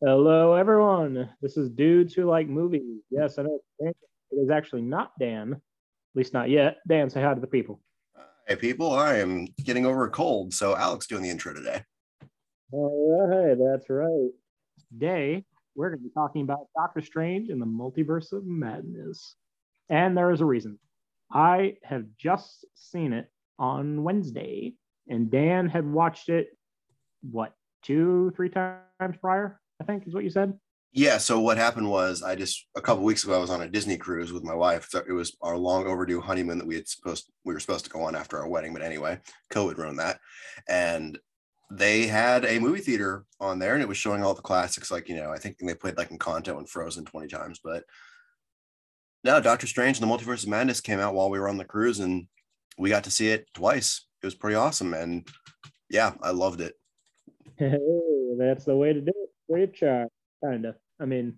Hello, everyone. This is Dudes Who Like Movies. Yes, I know it is actually not Dan, at least not yet. Dan, say hi to the people. Hey, people. I am getting over a cold, so Alex doing the intro today. All right, that's right. Today, we're going to be talking about Doctor Strange and the Multiverse of Madness. And there is a reason. I have just seen it on Wednesday, and Dan had watched it, what, two, three times prior, I think is what you said. Yeah. So what happened was I just a couple weeks ago I was on a Disney cruise with my wife. So it was our long overdue honeymoon that we had supposed we were supposed to go on after our wedding, but anyway, COVID ruined that. And they had a movie theater on there and it was showing all the classics like you know i think they played like Encanto and frozen 20 times but no doctor strange and the multiverse of madness came out while we were on the cruise and we got to see it twice it was pretty awesome and yeah i loved it hey, that's the way to do it free of kind of i mean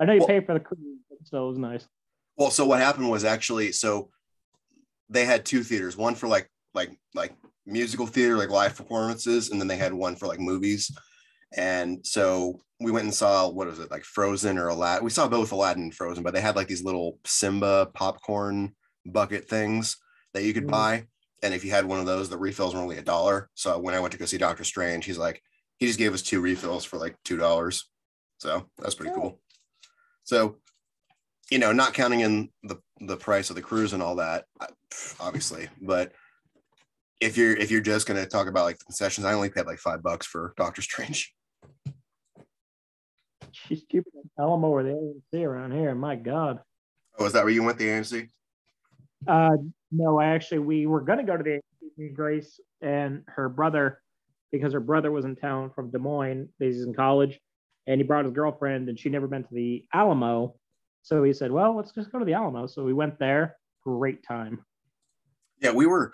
i know you well, pay for the cruise so it was nice well so what happened was actually so they had two theaters one for like like like musical theater, like live performances, and then they had one for like movies. And so we went and saw what was it like Frozen or Aladdin? We saw both Aladdin and Frozen, but they had like these little Simba popcorn bucket things that you could mm. buy. And if you had one of those, the refills were only a dollar. So when I went to go see Doctor Strange, he's like, he just gave us two refills for like two dollars. So that's pretty cool. So, you know, not counting in the the price of the cruise and all that, obviously, but if you're if you're just going to talk about like the concessions, I only paid like five bucks for Doctor Strange. She's than Alamo or the AMC around here. My God. Oh, is that where you went? The AMC? Uh, no, I actually, we were going to go to the AMC. Grace and her brother, because her brother was in town from Des Moines. He's in college, and he brought his girlfriend, and she'd never been to the Alamo. So he said, "Well, let's just go to the Alamo." So we went there. Great time. Yeah, we were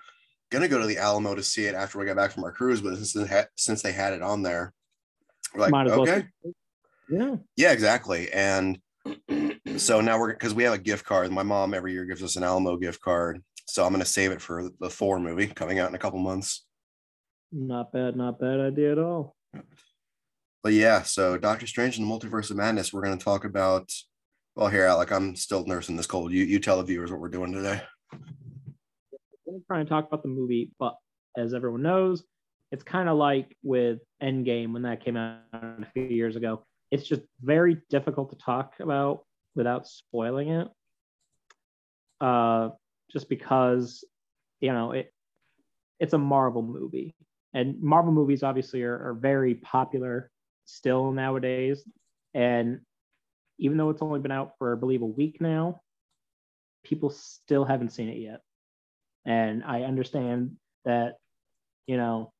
gonna go to the Alamo to see it after we got back from our cruise, but since they had, since they had it on there, we're like, okay, well. yeah, yeah, exactly. And so now we're because we have a gift card. My mom every year gives us an Alamo gift card, so I'm gonna save it for the Thor movie coming out in a couple months. Not bad, not bad idea at all. But yeah, so Doctor Strange and the Multiverse of Madness, we're gonna talk about. Well, here, Alec, I'm still nursing this cold. You you tell the viewers what we're doing today going to try and talk about the movie, but as everyone knows, it's kind of like with Endgame when that came out a few years ago. It's just very difficult to talk about without spoiling it. Uh, just because, you know, it it's a Marvel movie, and Marvel movies obviously are, are very popular still nowadays. And even though it's only been out for, I believe, a week now, people still haven't seen it yet. And I understand that, you know,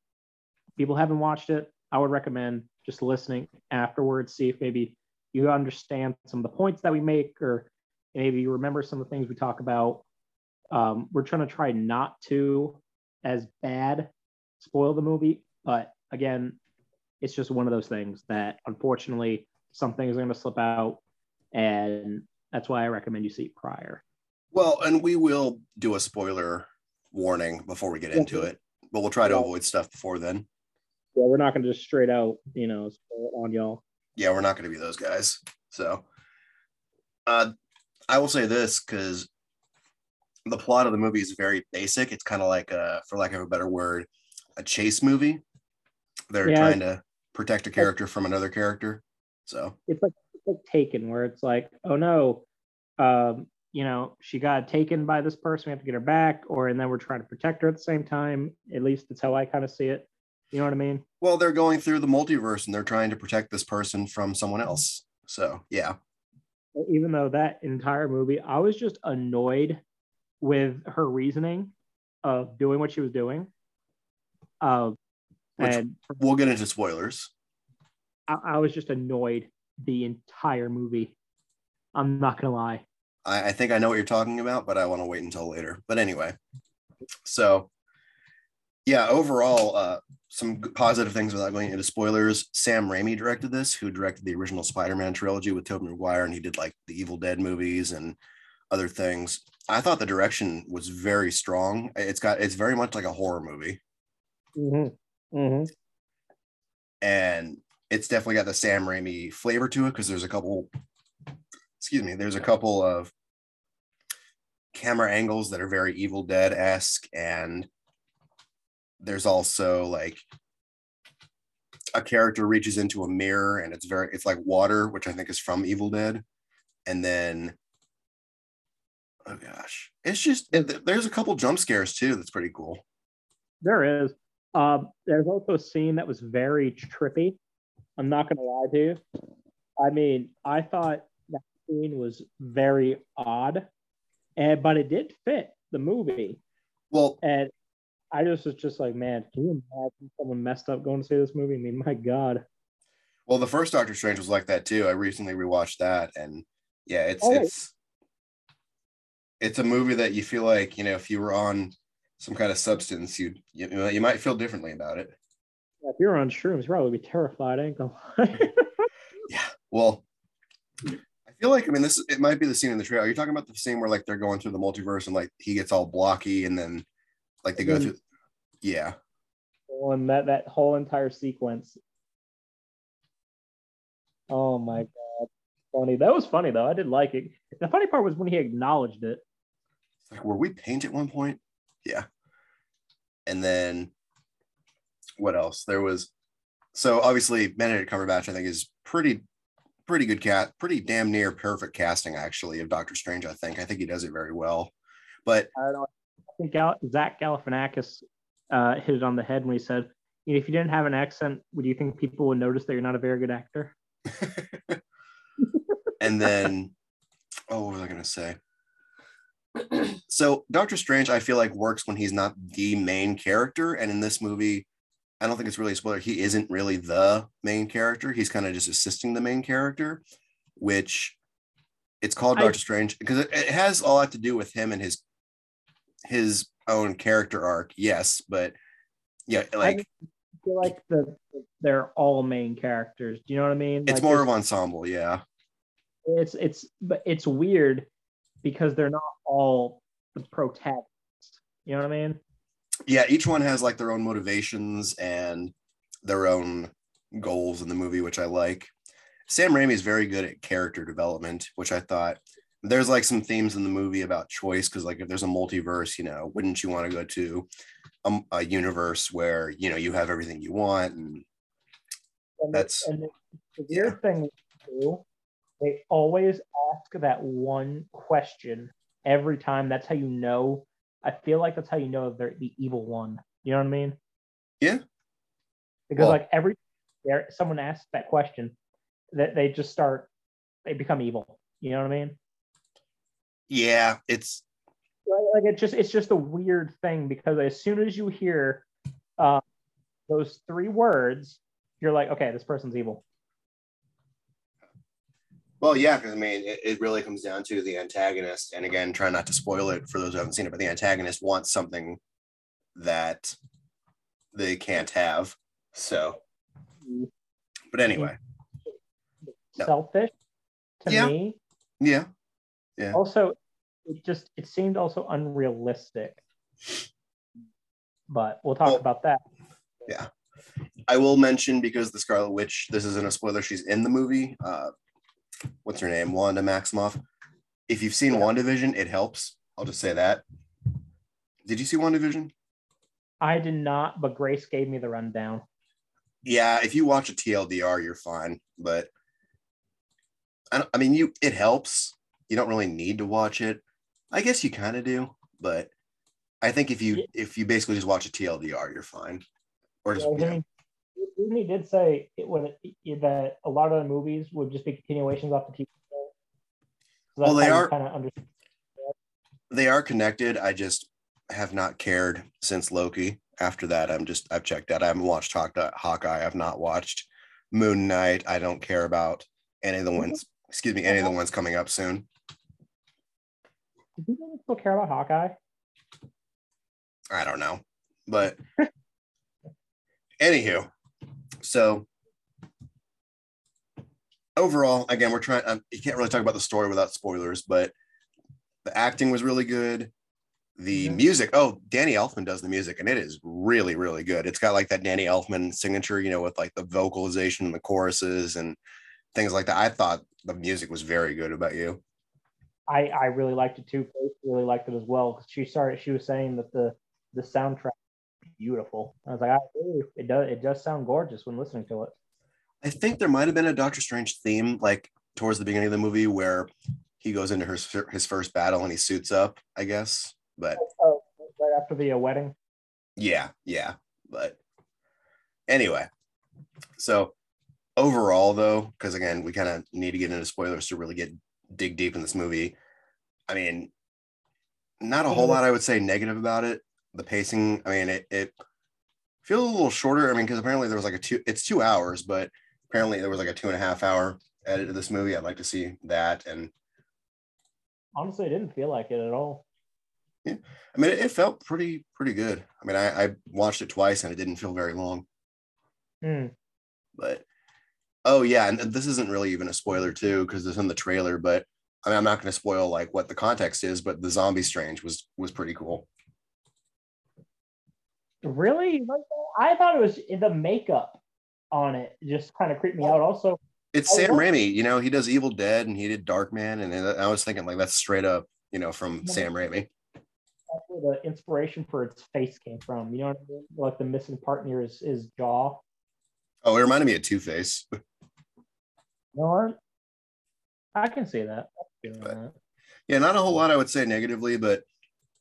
people haven't watched it. I would recommend just listening afterwards, see if maybe you understand some of the points that we make, or maybe you remember some of the things we talk about. Um, we're trying to try not to, as bad, spoil the movie. But again, it's just one of those things that unfortunately some things are going to slip out. And that's why I recommend you see it prior. Well, and we will do a spoiler warning before we get into it, but we'll try to avoid stuff before then. Yeah, we're not going to just straight out, you know, on y'all. Yeah, we're not going to be those guys. So, uh, I will say this because the plot of the movie is very basic. It's kind of like, a, for lack of a better word, a chase movie. They're yeah. trying to protect a character from another character. So it's like, it's like Taken, where it's like, oh no, um, you know, she got taken by this person, we have to get her back, or and then we're trying to protect her at the same time. At least that's how I kind of see it. You know what I mean? Well, they're going through the multiverse and they're trying to protect this person from someone else. So yeah. Even though that entire movie, I was just annoyed with her reasoning of doing what she was doing. Uh, Which and we'll get into spoilers. I, I was just annoyed the entire movie. I'm not gonna lie. I, I think I know what you're talking about, but I want to wait until later. But anyway, so yeah, overall, uh, some positive things without going into spoilers. Sam Raimi directed this, who directed the original Spider-Man trilogy with Tobey Maguire, and he did like the Evil Dead movies and other things. I thought the direction was very strong. It's got it's very much like a horror movie. Mm-hmm. Mm-hmm. And it's definitely got the Sam Raimi flavor to it because there's a couple, excuse me, there's a couple of camera angles that are very Evil Dead esque, and there's also like a character reaches into a mirror and it's very it's like water, which I think is from Evil Dead, and then oh gosh, it's just there's a couple jump scares too. That's pretty cool. There is. Um, there's also a scene that was very trippy. I'm not gonna lie to you. I mean, I thought that scene was very odd, and but it did fit the movie. Well, And I just was just like, man, can you imagine someone messed up going to see this movie? I mean, my God. well, the first Doctor Strange was like that too. I recently rewatched that, and yeah, it's Oh. it's it's a movie that you feel like you know if you were on some kind of substance, you'd you, you might feel differently about it. If you're on shrooms, you'd probably be terrified. I ain't gonna lie. Well, I feel like I mean this it might be the scene in the trailer. Are you talking about the scene where like they're going through the multiverse and like he gets all blocky and then like they go through yeah. and that that whole entire sequence. Oh my god, funny. That was funny though. I did like it. The funny part was when he acknowledged it. It's like were we paint at one point? Yeah. And then what else? There was so obviously Benedict Cumberbatch I think is pretty pretty good cat pretty damn near perfect casting actually of Doctor Strange I think. I think he does it very well. But I don't. I think Gal- Zach Galifianakis uh, hit it on the head when he said, "If you didn't have an accent, would you think people would notice that you're not a very good actor?" and then oh what was i going to say so doctor strange i feel like works when he's not the main character and in this movie i don't think it's really a spoiler he isn't really the main character he's kind of just assisting the main character which it's called I- doctor strange because it, it has a lot to do with him and his his own character arc yes but yeah like I feel like the they're all main characters. Do you know what I mean? it's Like, more of ensemble yeah it's it's but it's weird because they're not all the protagonists. You know what I mean? yeah, each one has like their own motivations and their own goals in the movie, which I like. Sam Raimi is very good at character development, which I thought there's like some themes in the movie about choice because like if there's a multiverse, you know, wouldn't you want to go to a, a universe where you know you have everything you want and And That's- and the, the weird thing too, they always ask that one question every time. That's how you know. I feel like that's how you know they're the evil one. You know what I mean? Yeah. Because Well- like every there someone asks that question, that they just start they become evil. You know what I mean? yeah, it's Like, like it just it's just a weird thing because as soon as you hear uh, those three words, you're like, okay, this person's evil. Well, yeah, because I mean, it, it really comes down to the antagonist. And again, try not to spoil it for those who haven't seen it, but the antagonist wants something that they can't have. So, but anyway, No. Selfish to Yeah. me. yeah, Yeah. Also, it just it seemed also unrealistic. But we'll talk Well- about that. Yeah. I will mention because the Scarlet Witch, this isn't a spoiler, she's in the movie. Uh, what's her name? Wanda Maximoff. If you've seen Yeah. WandaVision, it helps. I'll just say that. Did you see WandaVision? I did not, but Grace gave me the rundown. yeah, if you watch a TLDR, you're fine. But I, don't, I mean, you it helps. You don't really need to watch it. I guess you kind of do, but I think if you Yeah. if you basically just watch a TLDR, you're fine. Or just Yeah, you I know, mean, Disney did say it would that a lot of the movies would just be continuations off the TV show. So Well, they are- kind of under. they are connected. I just have not cared since Loki. After that, I'm just I've checked out. I haven't watched Hawkeye. Hawkeye. I've not watched Moon Knight. I don't care about any of the mm-hmm. ones. Excuse me, any of the uh-huh. ones coming up soon. Do people still care about Hawkeye? I don't know. But anywho, so overall, again, we're trying. Um, you can't really talk about the story without spoilers, but the acting was really good. the Mhm. music. Oh, Danny Elfman does the music, and it is really, really good. It's got like that Danny Elfman signature, you know, with like the vocalization and the choruses and things like that. I thought the music was very good about you. I I really liked it too. Faith really liked it as well because she started. She was saying that the the soundtrack beautiful. I was like, I agree. It does. It does sound gorgeous when listening to it. I think there might have been a Doctor Strange theme like towards the beginning of the movie where he goes into his his first battle and he suits up, I guess. But Oh, right after the uh, wedding. yeah, yeah. But anyway, so overall though, because again, we kind of need to get into spoilers to really get dig deep in this movie. I mean, not a whole lot I would say negative about it. The pacing, I mean, it it feels a little shorter. I mean, because apparently there was like a two, it's two hours, but apparently there was like a two and a half hour edit of this movie. I'd like to see that. And Honestly, it didn't feel like it at all. Yeah. I mean, it, it felt pretty pretty good. I mean, I, I watched it twice and it didn't feel very long. Hmm. but oh yeah and this isn't really even a spoiler too because it's in the trailer but i mean i'm not going to spoil like what the context is but the zombie strange was was pretty cool Really? I thought it was the makeup on it just kind of creeped me out. Also, it's Oh, sam what? raimi you know he does evil dead and he did Darkman and i was thinking like that's straight up you know from Yeah. sam raimi that's where the inspiration for its face came from. You know what I mean? Like the missing part near his, his jaw. oh it reminded me of two-face No, know what? I can see that. I can see But- that. yeah not a whole lot i would say negatively but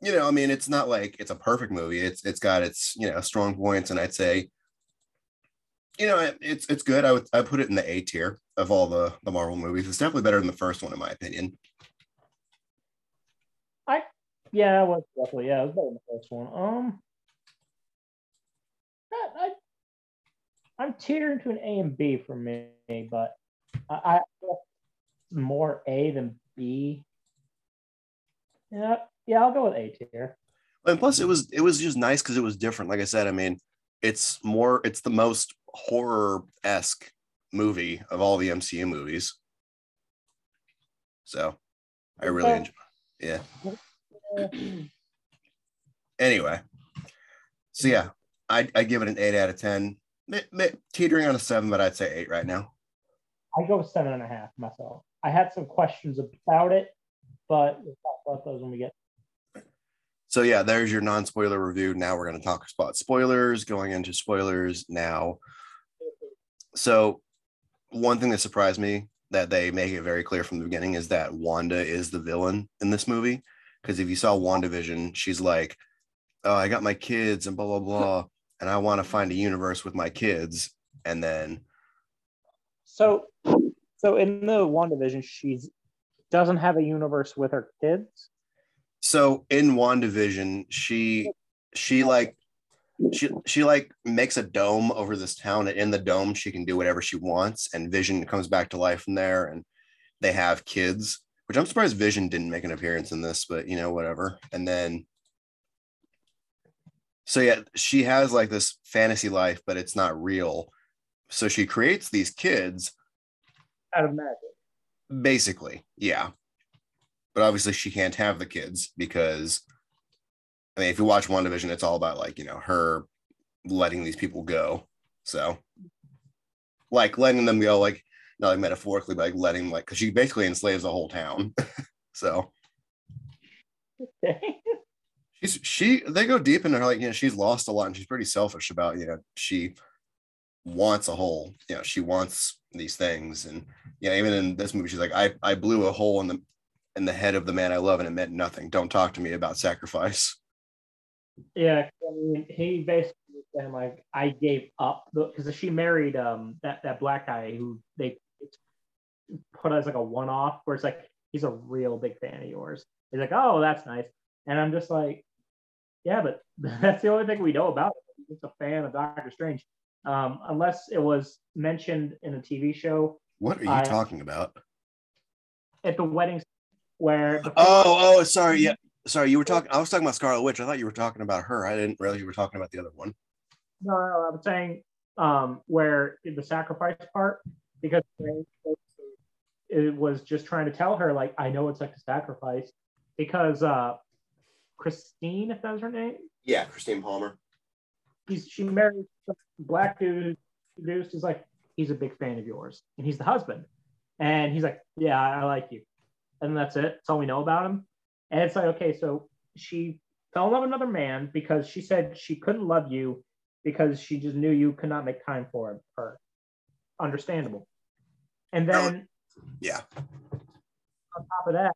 you know i mean it's not like it's a perfect movie it's it's got its you know strong points and i'd say you know it's it's good i would i put it in the a tier of all the the marvel movies it's definitely better than the first one in my opinion I Yeah, it was definitely. Yeah, it was better than the first one. Um, I, I I'm teetering to an A and B for me, but I, I more A than B. Yeah, yeah, I'll go with A tier. and plus it was it was just nice because it was different like i said i mean it's more it's the most horror-esque movie of all the mcu movies so i really Okay. enjoy yeah anyway so yeah i i give it an 8 out of 10 Mi- mi- teetering on a 7 but i'd say 8 right now I go with seven and a half myself. I had some questions about it, but we'll talk about those when we get. So yeah there's your non-spoiler review. Now we're going to talk about spoilers going into spoilers now. So one thing that surprised me that they make it very clear from the beginning is that wanda is the villain in this movie. Because if you saw wandavision she's like oh i got my kids and blah blah blah and i want to find a universe with my kids and then So, so in the WandaVision, she's doesn't have a universe with her kids. So in wandavision she she like she she like makes a dome over this town and in the dome she can do whatever she wants and vision comes back to life from there and they have kids which i'm surprised vision didn't make an appearance in this but you know whatever. And then so yeah she has like this fantasy life but it's not real. So she creates these kids Out of magic. basically yeah but obviously she can't have the kids because i mean if you watch WandaVision it's all about like you know her letting these people go. So like letting them go like not like metaphorically but like letting like because she basically enslaves the whole town. So. She's she they go deep into her like you know she's lost a lot and she's pretty selfish about you know she wants a hole you know she wants these things. And you know even in this movie she's like i i blew a hole in the in the head of the man i love and it meant nothing don't talk to me about sacrifice yeah, I mean, he basically was saying like, I gave up because she married um that that black guy who they put as like a one off, where it's like he's a real big fan of yours. He's like, oh, that's nice, and I'm just like, yeah, but that's the only thing we know about it. He's just a fan of Doctor Strange. Um, unless it was mentioned in a TV show what are you I- talking about at the wedding where the oh oh sorry yeah sorry you were talking i was talking about scarlet witch i thought you were talking about her i didn't realize you were talking about the other one No, no, no, I'm saying um, where the sacrifice part, because it was just trying to tell her, like, I know it's like a sacrifice, because uh, Christine, if that was her name. Yeah, Christine Palmer. He's she married a black dude. Introduced is like he's a big fan of yours, and he's the husband. And he's like, yeah, I like you, and that's it. That's all we know about him. And it's like, okay, so she fell in love with another man because she said she couldn't love you because she just knew you could not make time for her. Understandable. And then, Yeah. on top of that,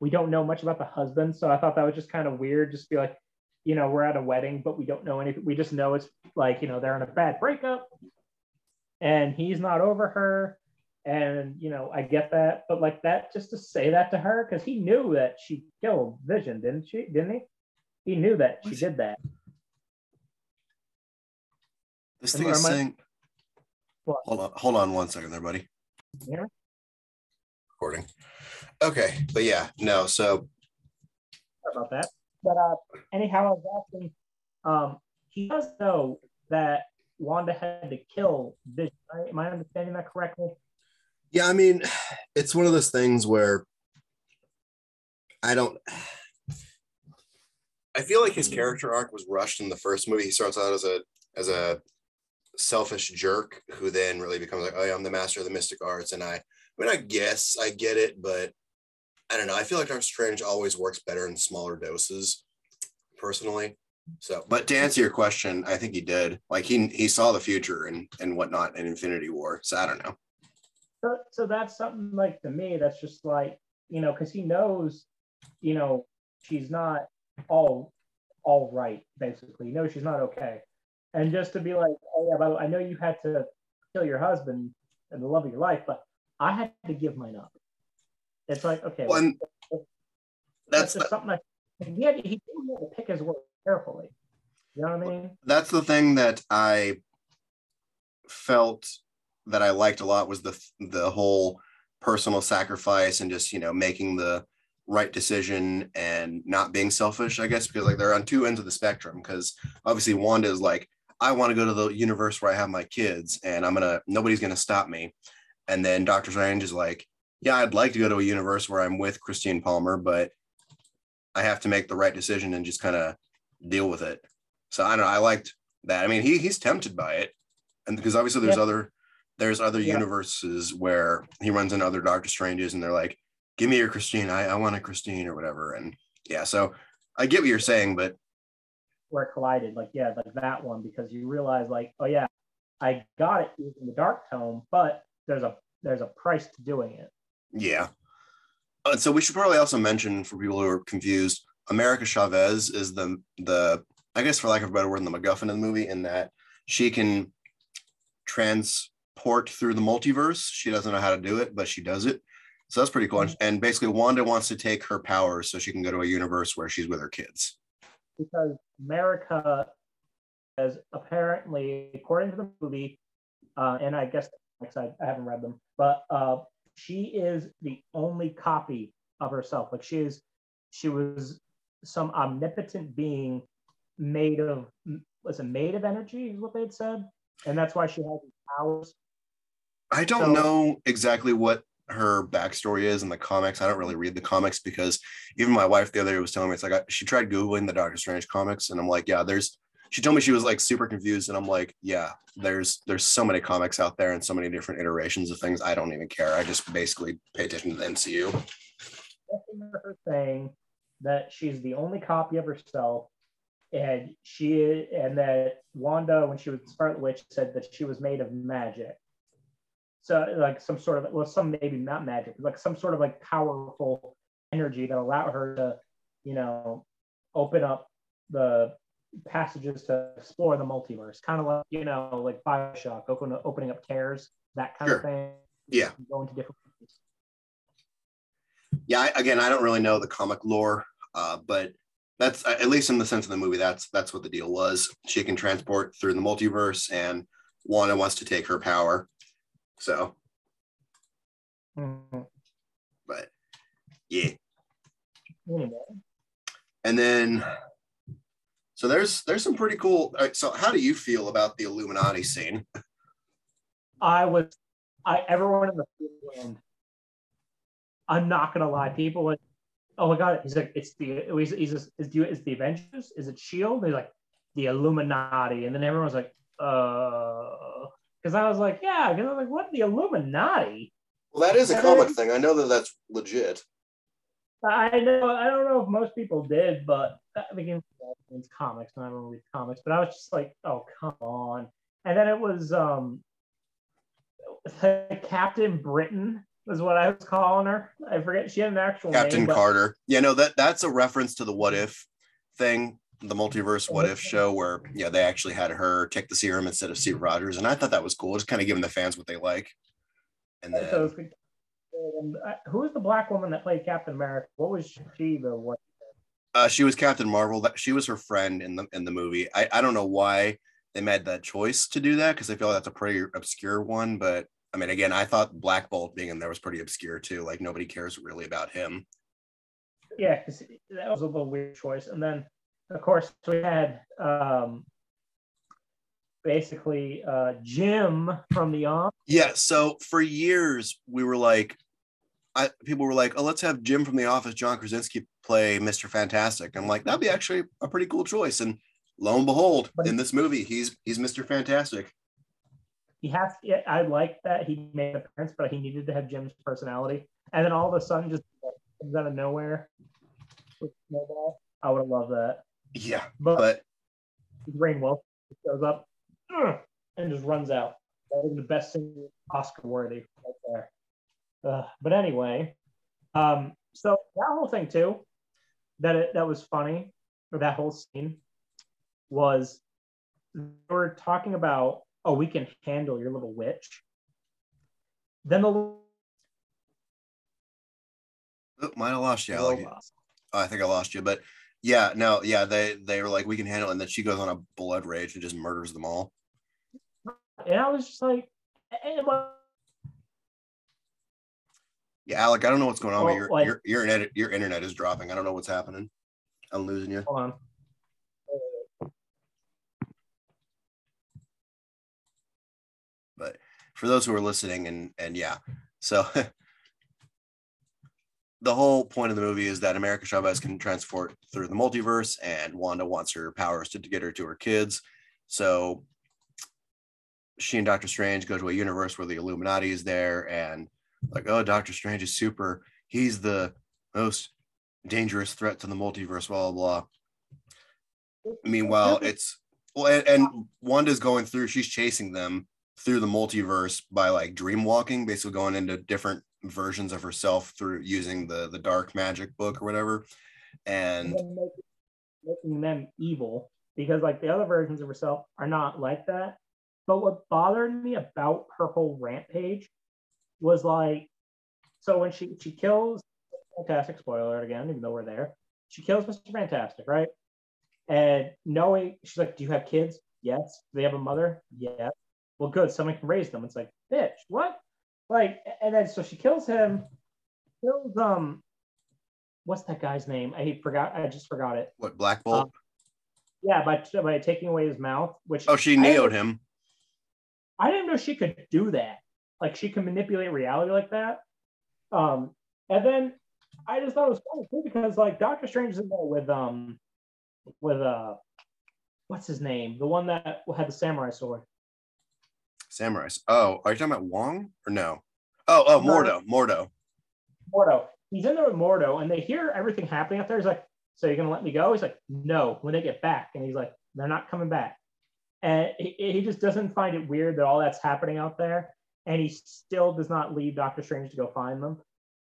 we don't know much about the husband. So I thought that was just kind of weird. Just be like, you know, we're at a wedding, but we don't know anything. We just know it's like, you know, they're in a bad breakup and he's not over her. And, you know, I get that. But like that, just to say that to her, because he knew that she killed Vision, didn't she? Didn't he? He knew that she did that. This And thing is I- saying. What? Hold on, hold on one second there, buddy. Yeah. Recording. Okay, but yeah, no. So Sorry about that. But uh, anyhow, I was asking, um, he does know that Wanda had to kill Vision. Right? Am I understanding that correctly? Yeah, I mean, it's one of those things where I don't. I feel like his character arc was rushed in the first movie. He starts out as a as a selfish jerk who then really becomes like, oh yeah, I'm the master of the mystic arts, and I. I mean, I guess I get it, but I don't know. I feel like Doctor Strange always works better in smaller doses, personally. So, but to answer your question, I think he did. Like he he saw the future and and whatnot in Infinity War. So I don't know. So, so that's something like to me that's just like you know because he knows you know she's not all all right basically. Knows she's not okay, and just to be like, oh yeah, by the way, I know you had to kill your husband and the love of your life, but I had to give mine up. It's like okay, Well, and that's that's just something like he had he didn't have to pick his words carefully. You know what I mean? that's the thing that I felt that I liked a lot was the the whole personal sacrifice and just you know making the right decision and not being selfish. I guess because like they're on two ends of the spectrum. Because obviously Wanda is like, I want to go to the universe where I have my kids, and I'm gonna nobody's gonna stop me. And then Doctor Strange is like, Yeah, I'd like to go to a universe where I'm with Christine Palmer, but I have to make the right decision and just kind of deal with it. So I don't know. I liked that. I mean, he he's tempted by it, and because obviously there's other there's other Yeah. universes where he runs into other Doctor Stranges, and they're like, "Give me your Christine. I I want a Christine or whatever." And yeah, so I get what you're saying, but Where it collided, like yeah, like that one because you realize like oh yeah, I got it using the Darkhold, but there's a there's a price to doing it. yeah. Uh, so we should probably also mention for people who are confused, America Chavez is the the I guess for lack of a better word, the MacGuffin in the movie, in that she can transport through the multiverse. She doesn't know how to do it, but she does it. So that's pretty cool. And- And basically, Wanda wants to take her powers so she can go to a universe where she's with her kids. because America has apparently, according to the movie, uh, and I guess I, I haven't read them, but uh, she is the only copy of herself. Like she is, she was some omnipotent being made of, listen, made of energy is what they had said, and that's why she has these powers. I don't So- know exactly what her backstory is in the comics. I don't really read the comics because even my wife the other day was telling me it's like I, she tried googling the Doctor Strange comics, and I'm like, yeah, there's. She told me she was like super confused, and I'm like, yeah, there's there's so many comics out there and so many different iterations of things. I don't even care. I just basically pay attention to the MCU. Her saying that she's the only copy of herself, and she and that Wanda, when she was Scarlet Witch, said that she was made of magic. So like some sort of well, some maybe not magic, like some sort of like powerful energy that allowed her to, you know, open up the passages to explore the multiverse, kind of like you know, like Bioshock, open, opening up tears, that kind Sure. of thing. Yeah. Go into different. Yeah, I, again, I don't really know the comic lore, uh, but that's at least in the sense of the movie. That's that's what the deal was. She can transport through the multiverse, and Wanda wants to take her power. So, Mhm. but yeah, Anyway. and then so there's there's some pretty cool. right, so, how do you feel about the Illuminati scene? I was, I everyone in the field. I'm not gonna lie, people. Went, oh my god, he's like, it's the he's, he's is the is the Avengers? Is it Shield? He's like, the Illuminati, and then everyone's like, uh, because I was like, yeah, because I was like, what the Illuminati? Well, that is a comic thing. I know that that's legit. I know. I don't know if most people did, but that became it's comics, and I don't read comics. But I was just like, oh come on. And then it was um, Captain Britain was what I was calling her. I forget she had an actual Captain name, but- Carter. Yeah, no, that that's a reference to the what if thing, the multiverse what if show where yeah, they actually had her take the serum instead of Steve Rogers. And I thought that was cool, just kind of giving the fans what they like. And then So and, uh, who was the black woman that played Captain America? What was she? The what? uh, she was Captain Marvel. That she was her friend in the in the movie. I, I don't know why they made that choice to do that because I feel like that's a pretty obscure one. But I mean, again, I thought Black Bolt being in there was pretty obscure too. Like nobody cares really about him. Yeah, that was a little weird choice. And then, of course, we had um, basically uh, Jim from the Office. Yeah. So for years we were like, I people were like, oh, let's have Jim from The Office, John Krasinski, play Mister Fantastic. I'm like, that'd be actually a pretty cool choice. And lo and behold, But- in this movie, he's he's Mister Fantastic. He has. Yeah, I like that he made appearance, but he needed to have Jim's personality. And then all of a sudden, just comes out of nowhere. I would have loved that. Yeah, But, but Rain Wolf shows up and just runs out. That was the best thing Oscar worthy right there. Uh, but anyway, um, so that whole thing too, that it, that was funny, or that whole scene was they were talking about, oh, we can handle your little witch. Then the oh, might have lost you. Alec. robot. Oh, I think I lost you, but yeah, no, yeah, they they were like, we can handle it, and then she goes on a blood rage and just murders them all. and I was just like, was- Yeah, Alec, I don't know what's going on, but your like- your your internet your internet is dropping. I don't know what's happening. I'm losing you. hold on. But for those who are listening, and and yeah, so the whole point of the movie is that America Chavez can transport through the multiverse, and Wanda wants her powers to, get her to her kids. So she and Doctor Strange go to a universe where the Illuminati is there, and like, oh, Doctor Strange is super. He's the most dangerous threat to the multiverse. Blah blah. blah. Meanwhile, it's well, and, and Wanda's going through. She's chasing them through the multiverse by like dream walking, basically going into different versions of herself through using the the dark magic book or whatever. And and making, them evil because like the other versions of herself are not like that. But what bothered me about her whole rampage was like, so when she she kills Fantastic, spoiler again, even though we're there, she kills Mr. Fantastic, right? And knowing she's like, Do you have kids? Yes. Do they have a mother? Yes. Well, good. Someone can raise them. It's like, bitch, what? Like, and then so she kills him, kills um what's that guy's name? I forgot. I just forgot it. what Black Bolt? Yeah, by by taking away his mouth, which oh, she nailed him. I didn't know she could do that. Like she can manipulate reality like that. Um, and then I just thought it was cool too because like Doctor Strange is in there with um with uh what's his name? The one that had the samurai sword. Samurai. Oh, are you talking about Wong or no? Oh, oh. Mordo, Mordo. Mordo. He's in there with Mordo, and they hear everything happening up there. He's like, "So you're gonna let me go?" He's like, "No." When they get back, and he's like, "They're not coming back," and he, he just doesn't find it weird that all that's happening out there, and he still does not leave Doctor Strange to go find them.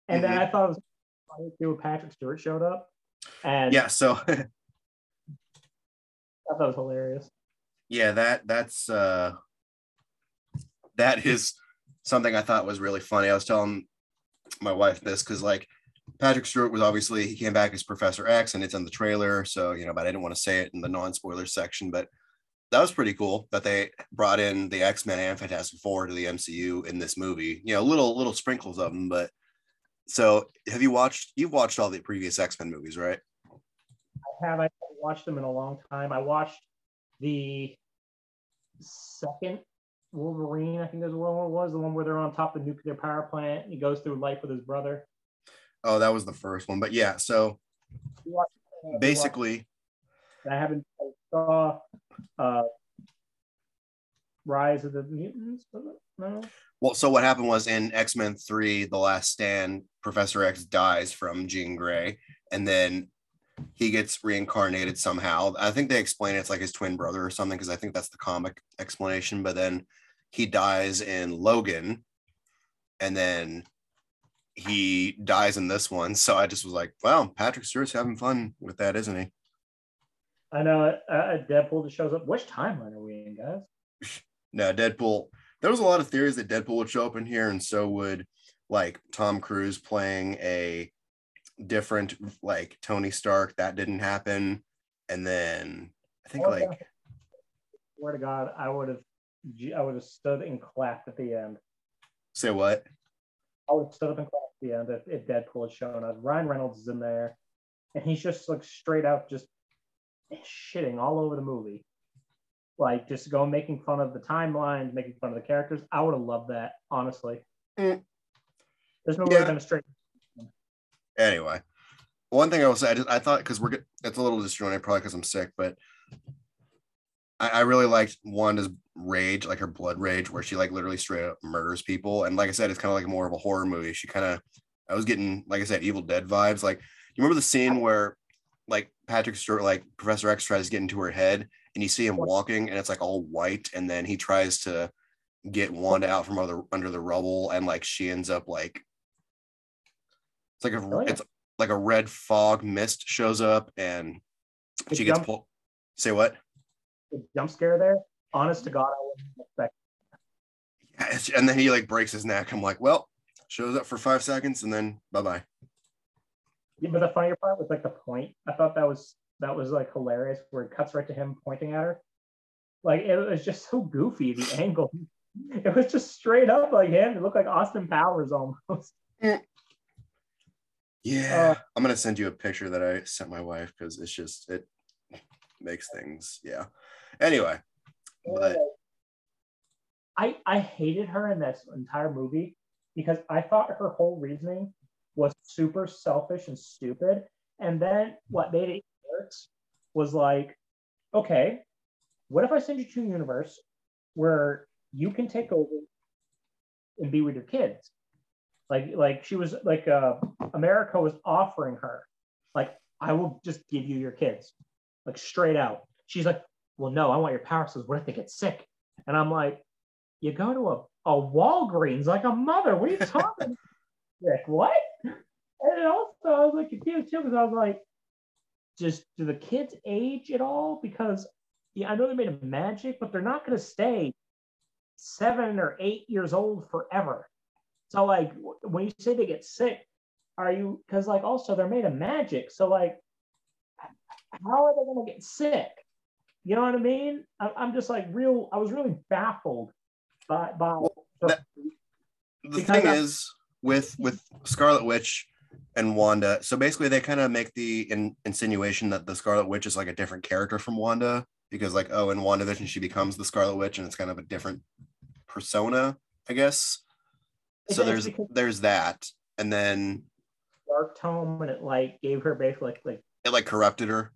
And then Mhm. I thought it was funny too. Patrick Stewart showed up, and Yeah. So I thought it was hilarious. yeah, that that's uh that is something I thought was really funny. I was telling my wife this because like Patrick Stewart was obviously he came back as Professor X and it's in the trailer, so you know, but I didn't want to say it in the non-spoiler section, but that was pretty cool that they brought in the X-Men and Fantastic Four to the MCU in this movie. You know, little little sprinkles of them, but so have you watched you've watched all the previous X-Men movies, right? I have I haven't watched them in a long time. I watched the second Wolverine, I think is what it was, the one where they're on top of the nuclear power plant he goes through life with his brother. Oh, that was the first one. But yeah, so You watched- you watched- basically, I haven't I saw uh, Rise of the Mutants. No. well, so what happened was in X Men 3, The Last Stand, Professor X dies from Jean Grey, and then he gets reincarnated somehow. I think they explain it's like his twin brother or something, because I think that's the comic explanation. But then he dies in Logan, and then he dies in this one. So I just was like, wow, Patrick Stewart's having fun with that, isn't he? I know uh, uh, Deadpool just shows up. Which timeline are we in, guys? No, Deadpool. There was a lot of theories that Deadpool would show up in here, and so would like Tom Cruise playing a different like Tony Stark. That didn't happen, and then I think Okay. like Swear to God, I would have, I would have stood and clapped at the end. say what? I would have stood up and clapped at the end if, if Deadpool had shown up. Ryan Reynolds is in there, and he's just like straight out just shitting all over the movie. Like just going making fun of the timelines, making fun of the characters. I would have loved that, honestly. Mm. There's no Yeah. way been a straight. Anyway, one thing I will say, I, just, I thought because we're it's a little disjointed, probably because I'm sick, but I, I really liked Wanda's rage, like her blood rage, where she like literally straight up murders people. And like I said, it's kind of like more of a horror movie. She kind of, I was getting, like I said, Evil Dead vibes. Like, you remember the scene where like Patrick Stewart, like Professor X tries to get into her head and you see him walking and it's like all white. And then he tries to get Wanda out from under, under the rubble and like she ends up like, it's like a, Oh, yeah. it's like a red fog mist shows up and she gets pulled. Say what? Jump scare there. Honest to God, I wouldn't expect. Yeah, and then he like breaks his neck. I'm like, well, shows up for five seconds and then bye bye. Yeah, but the funnier part was like the point. I thought that was that was like hilarious, where it cuts right to him pointing at her. Like it was just so goofy. The angle, it was just straight up like him. It looked like Austin Powers almost. Yeah, Uh, I'm gonna send you a picture that I sent my wife because it's just it makes things. Yeah. Anyway, but I I hated her in this entire movie because I thought her whole reasoning was super selfish and stupid. And then what made it worse was like, okay, what if I send you to a universe where you can take over and be with your kids? Like like she was like uh America was offering her, like, I will just give you your kids, like straight out. She's like, Well, no, I want your power. So what if they get sick? And I'm like, you go to a, a Walgreens like a mother. What are you talking? like what? And also I was like confused too because I was like, just do the kids age at all? Because yeah, I know they're made a magic, but they're not going to stay seven or eight years old forever. So like when you say they get sick, are you? Because like also they're made of magic. So like, how are they going to get sick? You know what I mean? I, I'm just like real. I was really baffled by by. that- the thing I- is with with Scarlet Witch and Wanda. So basically, they kind of make the in, insinuation that the Scarlet Witch is like a different character from Wanda because, like, oh, in WandaVision she becomes the Scarlet Witch, and it's kind of a different persona, I guess. So there's there's that, and then Darkhold and it like gave her basically like, like it like corrupted her.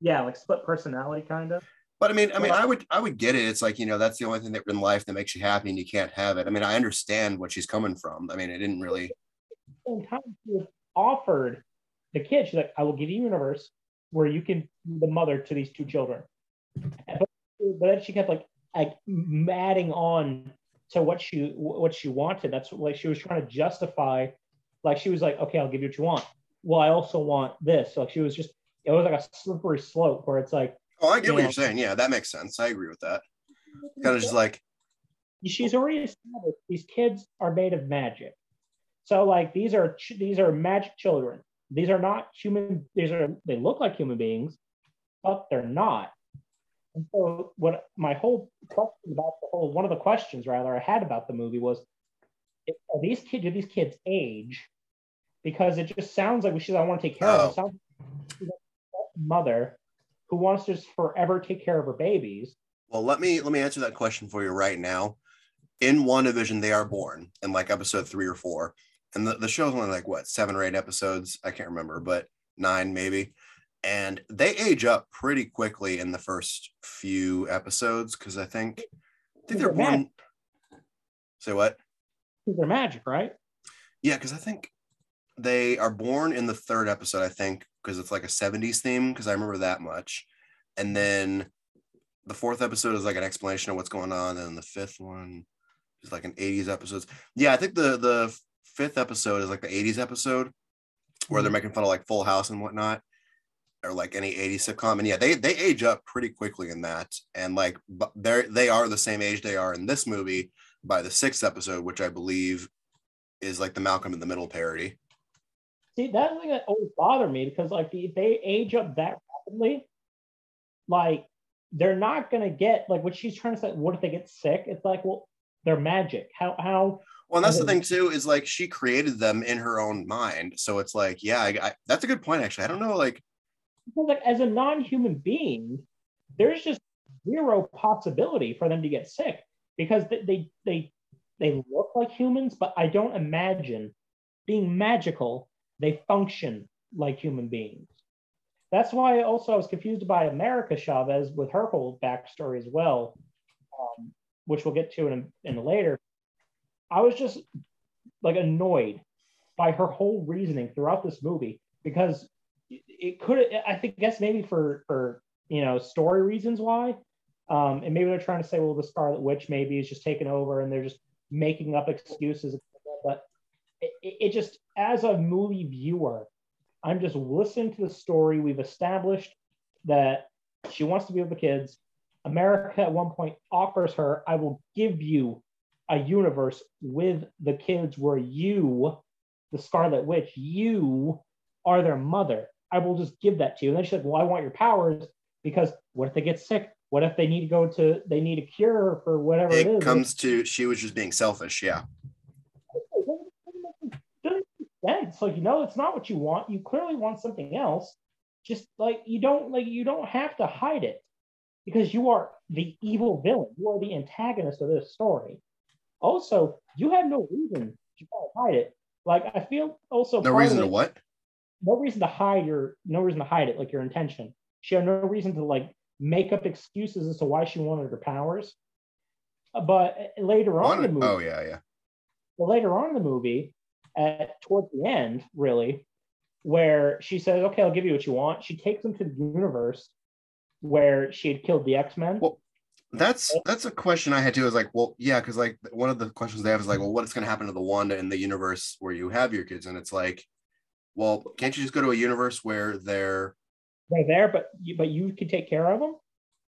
Yeah like split personality kind of But I mean, I mean, I would, I would get it. It's like you know, that's the only thing that in life that makes you happy, and you can't have it. I mean, I understand what she's coming from. I mean, it didn't really. same time she offered the kid she's like i will give you a universe where you can be the mother to these two children but, but then she kept like like adding on to what she what she wanted that's like she was trying to justify like she was like okay i'll give you what you want well i also want this so, like she was just it was like a slippery slope where it's like Oh, I get what Yeah. you're saying. Yeah, that makes sense. I agree with that. Kind of just like, she's already established these kids are made of magic. So like these are ch- these are magic children. These are not human. These are they look like human beings, but they're not. And so what my whole question about the whole one of the questions rather I had about the movie was, are these kids do these kids age? Because it just sounds like she's I want to take care of Oh. them. Mother who wants to just forever take care of her babies. well, let me let me answer that question for you right now. In WandaVision, they are born in like episode three or four, and the, the show's only like what seven or eight episodes? I can't remember but nine maybe. And they age up pretty quickly in the first few episodes because i think i think they're born say what? They're magic right? Yeah because i think they are born in the third episode i think because it's like a 70s theme because i remember that much and then the fourth episode is like an explanation of what's going on and the fifth one is like an 80s episode. yeah i think the the fifth episode is like the 80s episode where they're mm-hmm. making fun of like full house and whatnot or like any 80s sitcom and yeah they they age up pretty quickly in that and like they're they are the same age they are in this movie by the sixth episode which i believe is like the malcolm in the middle parody see that's the thing that always bothered me because like if they age up that rapidly like they're not going to get like what she's trying to say what if they get sick it's like well they're magic how how well, and that's the thing too is like she created them in her own mind. So it's like, yeah, I, I, that's a good point. Actually, I don't know, like like as a non-human being, there's just zero possibility for them to get sick because they they they, they look like humans, but I don't imagine being magical. They function like human beings. That's why also I was confused by America Chavez with her whole backstory as well, um, which we'll get to in, in later. I was just like annoyed by her whole reasoning throughout this movie because it could I think guess maybe for for you know story reasons why um, and maybe they're trying to say well the Scarlet Witch maybe is just taking over and they're just making up excuses it, it just as a movie viewer I'm just listening to the story we've established that she wants to be with the kids America at one point offers her I will give you a universe with the kids where you the Scarlet Witch you are their mother I will just give that to you. And then she's like, well, I want your powers because what if they get sick? What if they need to go to, they need a cure for whatever it, it comes to, she was just being selfish. Yeah. It's like, you know, it's not what you want. You clearly want something else. Just like, you don't, like, you don't have to hide it because you are the evil villain. You are the antagonist of this story. Also, you have no reason to hide it. Like, I feel also. No reason to what? no reason to hide your no reason to hide it like your intention she had no reason to like make up excuses as to why she wanted her powers but later on in the oh, movie oh yeah yeah later on in the movie at towards the end really where she says okay i'll give you what you want. She takes them to the universe where she had killed the x-men. Well that's that's a question i had too. Is like well yeah because like one of the questions they have is like well what's going to happen to the wanda in the universe where you have your kids? And it's like well, can't you just go to a universe where they're they're there, but you, but you can take care of them?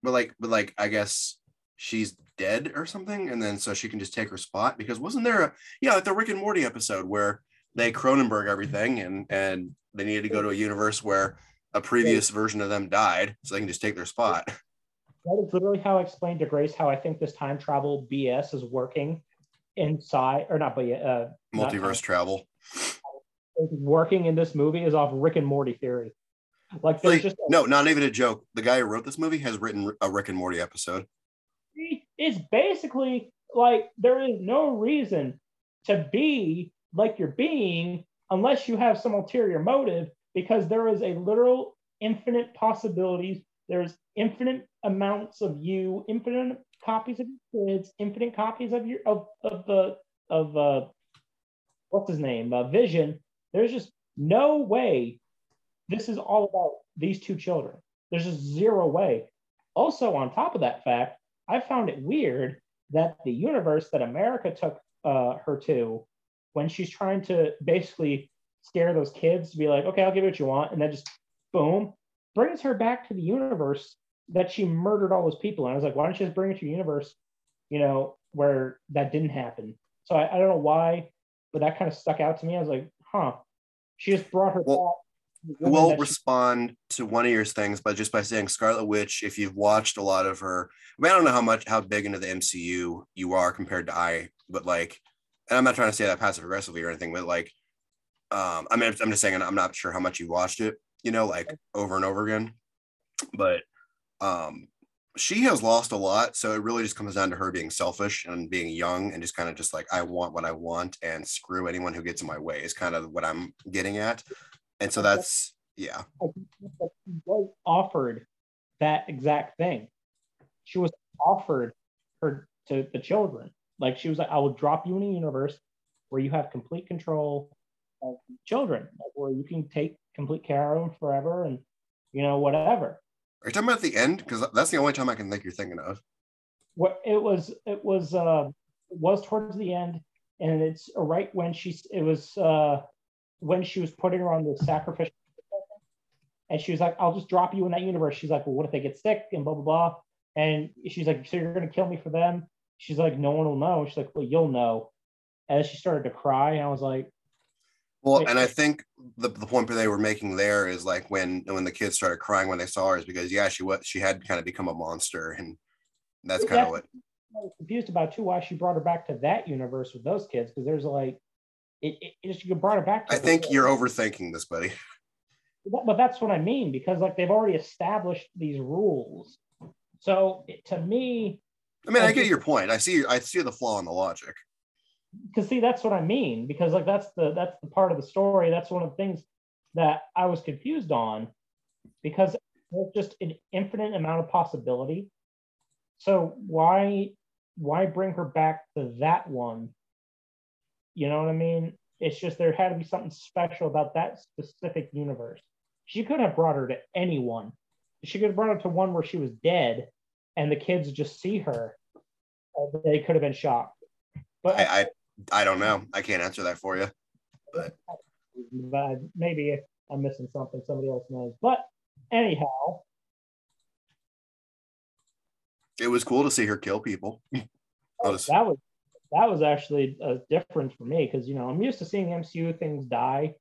But like, but like, I guess she's dead or something, and then so she can just take her spot. Because wasn't there a yeah, like the Rick and Morty episode where they Cronenberg everything, and and they needed to go to a universe where a previous version of them died, so they can just take their spot. That is literally how I explained to Grace how I think this time travel BS is working inside, or not, but uh, multiverse not, travel working in this movie is off Rick and Morty theory. Like like, just a, no, not even a joke. The guy who wrote this movie has written a Rick and Morty episode. It's basically like there is no reason to be like you're being unless you have some ulterior motive because there is a literal infinite possibilities. There's infinite amounts of you, infinite copies of your kids, infinite copies of your of of the of uh what's his name uh, Vision there's just no way this is all about these two children. There's just zero way. Also, on top of that fact, I found it weird that the universe that America took uh, her to, when she's trying to basically scare those kids to be like, okay, I'll give you what you want, and then just boom, brings her back to the universe that she murdered all those people. And I was like, why don't you just bring it to your universe, you know, where that didn't happen? So I, I don't know why, but that kind of stuck out to me. I was like, huh. She just brought her well, We'll respond to one of your things, but just by saying Scarlet Witch, if you've watched a lot of her, I, mean, I don't know how much how big into the MCU you are compared to I, but like, and I'm not trying to say that passive aggressively or anything, but like, um, I mean, I'm just saying I'm not sure how much you watched it, you know, like over and over again, but um, she has lost a lot. So it really just comes down to her being selfish and being young and just kind of just like, I want what I want and screw anyone who gets in my way is kind of what I'm getting at. And so that's, yeah. She was offered that exact thing. She was offered her to the children. Like she was like, I will drop you in a universe where you have complete control of children, like where you can take complete care of them forever and you know, whatever. Are you talking about the end? Because that's the only time I can think you're thinking of. What it was, it was, uh, it was towards the end, and it's right when she's, it was uh, when she was putting her on the sacrificial, and she was like, "I'll just drop you in that universe." She's like, "Well, what if they get sick?" and blah blah blah. And she's like, "So you're gonna kill me for them?" She's like, "No one will know." She's like, "Well, you'll know." And she started to cry, and I was like, well, and I think the, the point they were making there is like when when the kids started crying when they saw her is because yeah she was she had kind of become a monster and that's kind of what I was confused about too why she brought her back to that universe with those kids because there's like it, it, it just you brought it back. I think you're overthinking this, buddy. But that's what I mean because like they've already established these rules. So to me, I mean, I get your point. I see I see the flaw in the logic because see that's what i mean because like that's the that's the part of the story that's one of the things that i was confused on because there's just an infinite amount of possibility so why why bring her back to that one you know what i mean it's just there had to be something special about that specific universe she could have brought her to anyone she could have brought her to one where she was dead and the kids just see her they could have been shocked but I, I, I don't know. I can't answer that for you. But, but maybe I'm missing something somebody else knows. But anyhow, it was cool to see her kill people. Oh, just... That was that was actually a difference for me because you know I'm used to seeing MCU things die,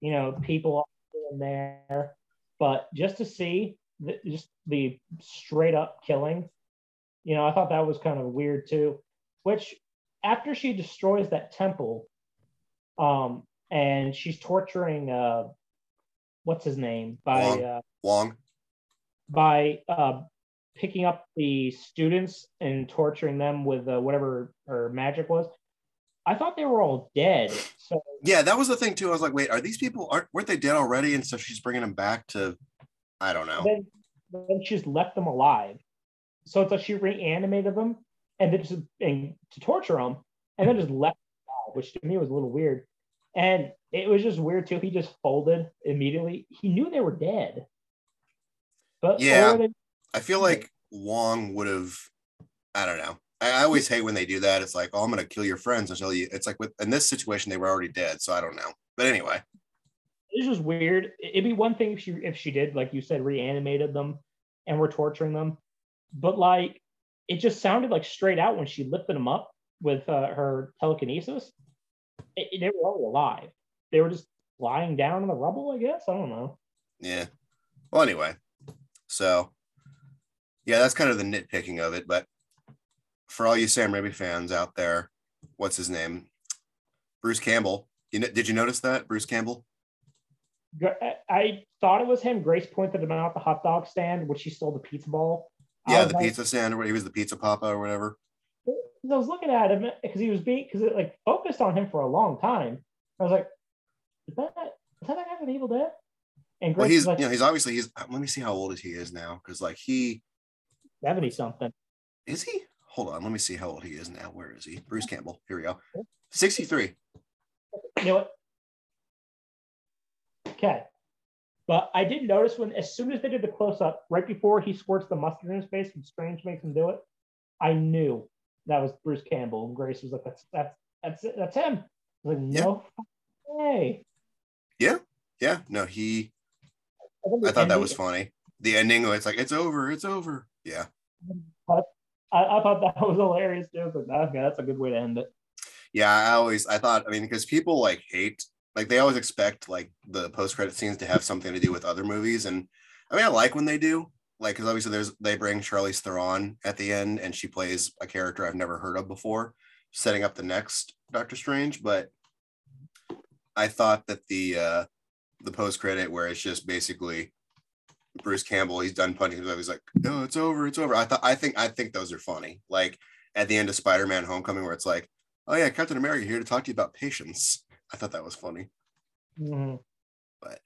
you know, people in there, but just to see the, just the straight up killing, you know, I thought that was kind of weird too. Which after she destroys that temple, um, and she's torturing uh, what's his name by Wong, uh, Wong. by uh, picking up the students and torturing them with uh, whatever her magic was. I thought they were all dead. So yeah, that was the thing too. I was like, wait, are these people aren't weren't they dead already? And so she's bringing them back to, I don't know. Then, then she's left them alive. So it's like she reanimated them and then just and to torture them, and then just left, alive, which to me was a little weird. And it was just weird too. He just folded immediately. He knew they were dead. But yeah, they- I feel like Wong would have. I don't know. I, always hate when they do that. It's like, oh, I'm gonna kill your friends until you. It's like with in this situation, they were already dead. So I don't know. But anyway, it's just weird. It'd be one thing if she if she did, like you said, reanimated them and were torturing them. But like it just sounded like straight out when she lifted them up with uh, her telekinesis. It, it, they were already alive. They were just lying down in the rubble, I guess. I don't know. Yeah. Well, anyway, so yeah, that's kind of the nitpicking of it. But for all you Sam Raimi fans out there, what's his name? Bruce Campbell. You know, did you notice that Bruce Campbell? I thought it was him. Grace pointed him out the hot dog stand, which he stole the pizza ball. Yeah, the like, pizza stand where he was the Pizza Poppa or whatever. I was looking at him because he was being because it like focused on him for a long time. I was like, is that is that that guy from Evil Dead? And well, he's like, you know he's obviously he's let me see how old he is now because like he seventy something. Is he? Hold on, let me see how old he is now. Where is he? Bruce Campbell. Here we go. Sixty three. You know what? Okay. But I did notice when, as soon as they did the close up, right before he squirts the mustard in his face and Strange makes him do it, I knew that was Bruce Campbell. And Grace was like, that's that's that's that's him. I was like, no way. Yeah, yeah. No, he. I, I thought that was funny. The ending, oh, it's like it's over, it's over. Yeah. But I, I thought that was hilarious too. But okay, that's a good way to end it. Yeah, I always I thought I mean because people like hate like they always expect like the post credit scenes to have something to do with other movies, and I mean I like when they do, like because obviously there's they bring Charlize Theron at the end, and she plays a character I've never heard of before, setting up the next Doctor Strange. But I thought that the uh the post credit where it's just basically Bruce Campbell, he's done punching himself. He's like, no, it's over, it's over. I thought, I think, I think those are funny. Like at the end of Spider-Man: Homecoming, where it's like, oh yeah, Captain America here to talk to you about patience. I thought that was funny. Mhm. But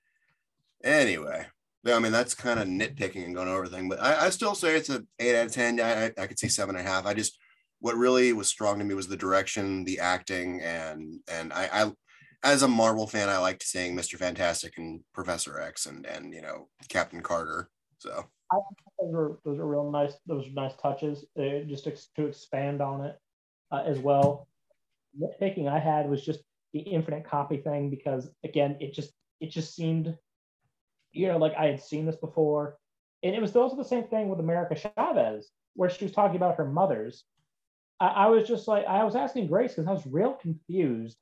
anyway, I mean that's kind of nitpicking and going over everything. But I, I still say it's a eight out of ten. I, I, I could see seven and a half. I just what really was strong to me was the direction, the acting, and and I, I as a Marvel fan, I liked seeing Mister Fantastic and Professor X and and you know Captain Carter. So those were those are real nice. Those are nice touches. Uh, just to, to expand on it uh, as well. Nitpicking I had was just the infinite copy thing because again, it just it just seemed, you know, like I had seen this before, and it was also the same thing with America Chavez, where she was talking about her mothers. I, I was just like, I was asking Grace because I was real confused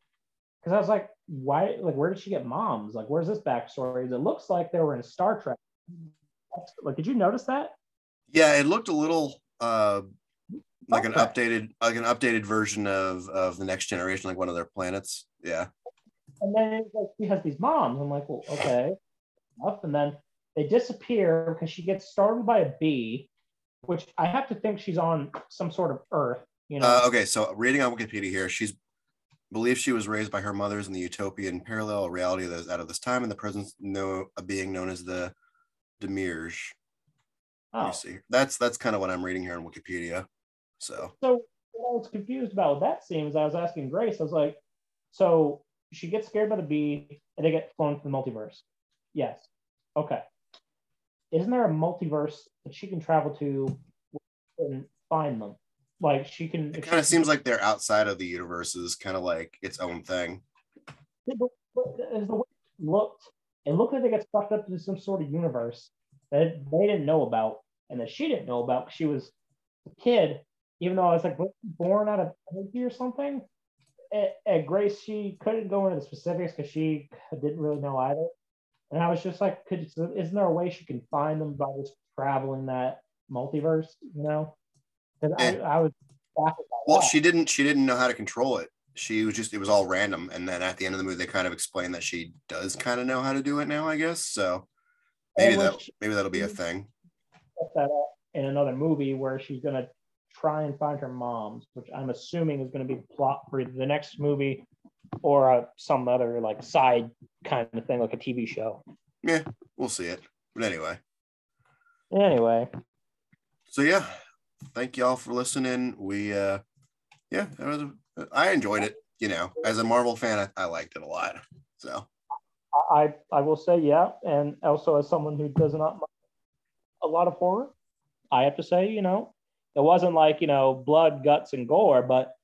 because I was like, why, like, where did she get moms? Like, where's this backstory? It looks like they were in Star Trek. Like, did you notice that? yeah, it looked a little uh like an updated like an updated version of of the next generation, like one of their planets. Yeah. And then like she has these moms. I'm like, well, okay. And then they disappear because she gets startled by a bee, which I have to think she's on some sort of Earth. You know, Uh, okay, so reading on Wikipedia here, she's believes she was raised by her mothers in the utopian parallel reality that is out of this time in the presence no a uh, being known as the Demiurge. Oh. me see. That's that's kind of what I'm reading here on Wikipedia. So So what I was confused about with that scene is I was asking Grace, I was like, so she gets scared by the bee and they get flown to the multiverse. Yes. Okay. Isn't there a multiverse that she can travel to and find them? Like she can. it kind of seems like they're outside of the universe is kind of like its own thing. Yeah, but- but as the way it looked, it looked like they got sucked up into some sort of universe that they didn't know about and that she didn't know about she was a kid, even though I was like born out of energy or something. At, at Grace, she couldn't go into the specifics because she didn't really know either. And I was just like, could isn't there a way she can find them by just traveling that multiverse? You know, 'Cause I. I was Well, that. she didn't she didn't know how to control it. She was just it was all random. And then at the end of the movie, they kind of explained that she does kind of know how to do it now, I guess. So maybe that maybe that'll be a thing. that in another movie where she's going to try and find her mom's, which I'm assuming is going to be plot for the next movie or uh, some other like side kind of thing, like a TV show. Yeah, we'll see it. But anyway, Anyway, so yeah, thank y'all for listening. We uh yeah, was I enjoyed it, you know. As a Marvel fan, I, I liked it a lot. So I I will say yeah, and also as someone who does not a lot of horror, I have to say you know it wasn't like you know blood, guts, and gore, but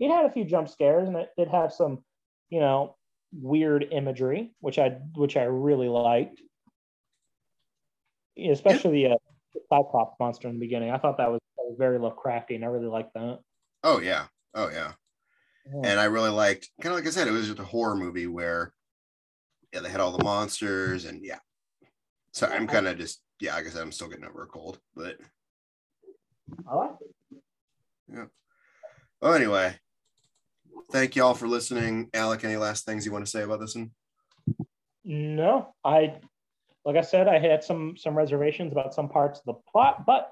it had a few jump scares and it did have some you know weird imagery, which I which I really liked, especially the uh, Cyclops monster in the beginning. I thought that was, was very Lovecrafty, and I really liked that. oh yeah, oh yeah. Yeah. And I really liked kind of like I said, it was just a horror movie where yeah, they had all the monsters and yeah. So I'm kind of just yeah, like I said, I'm still getting over a cold, but I liked it. oh anyway. Thank y'all for listening. Alec, any last things you want to say about this one? No, I like I said, I had some some reservations about some parts of the plot, but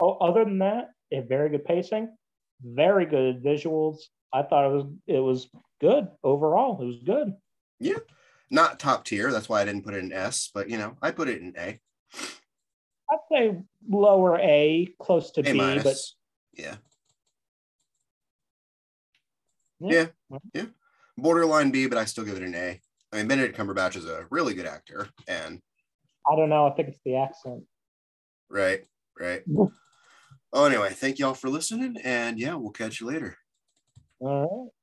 other than that, a very good pacing, very good visuals. I thought it was it was good overall. It was good. Yeah, not top tier, that's why I didn't put it in S, but you know, I put it in A. I'd say lower A, close to A B, minus. but yeah. Yeah. Yeah. Yeah. Borderline B, but I still give it an A. I mean, Benedict Cumberbatch is a really good actor, and I don't know. I think it's the accent. right, right. Oh, anyway, thank y'all for listening, and yeah, we'll catch you later. All right.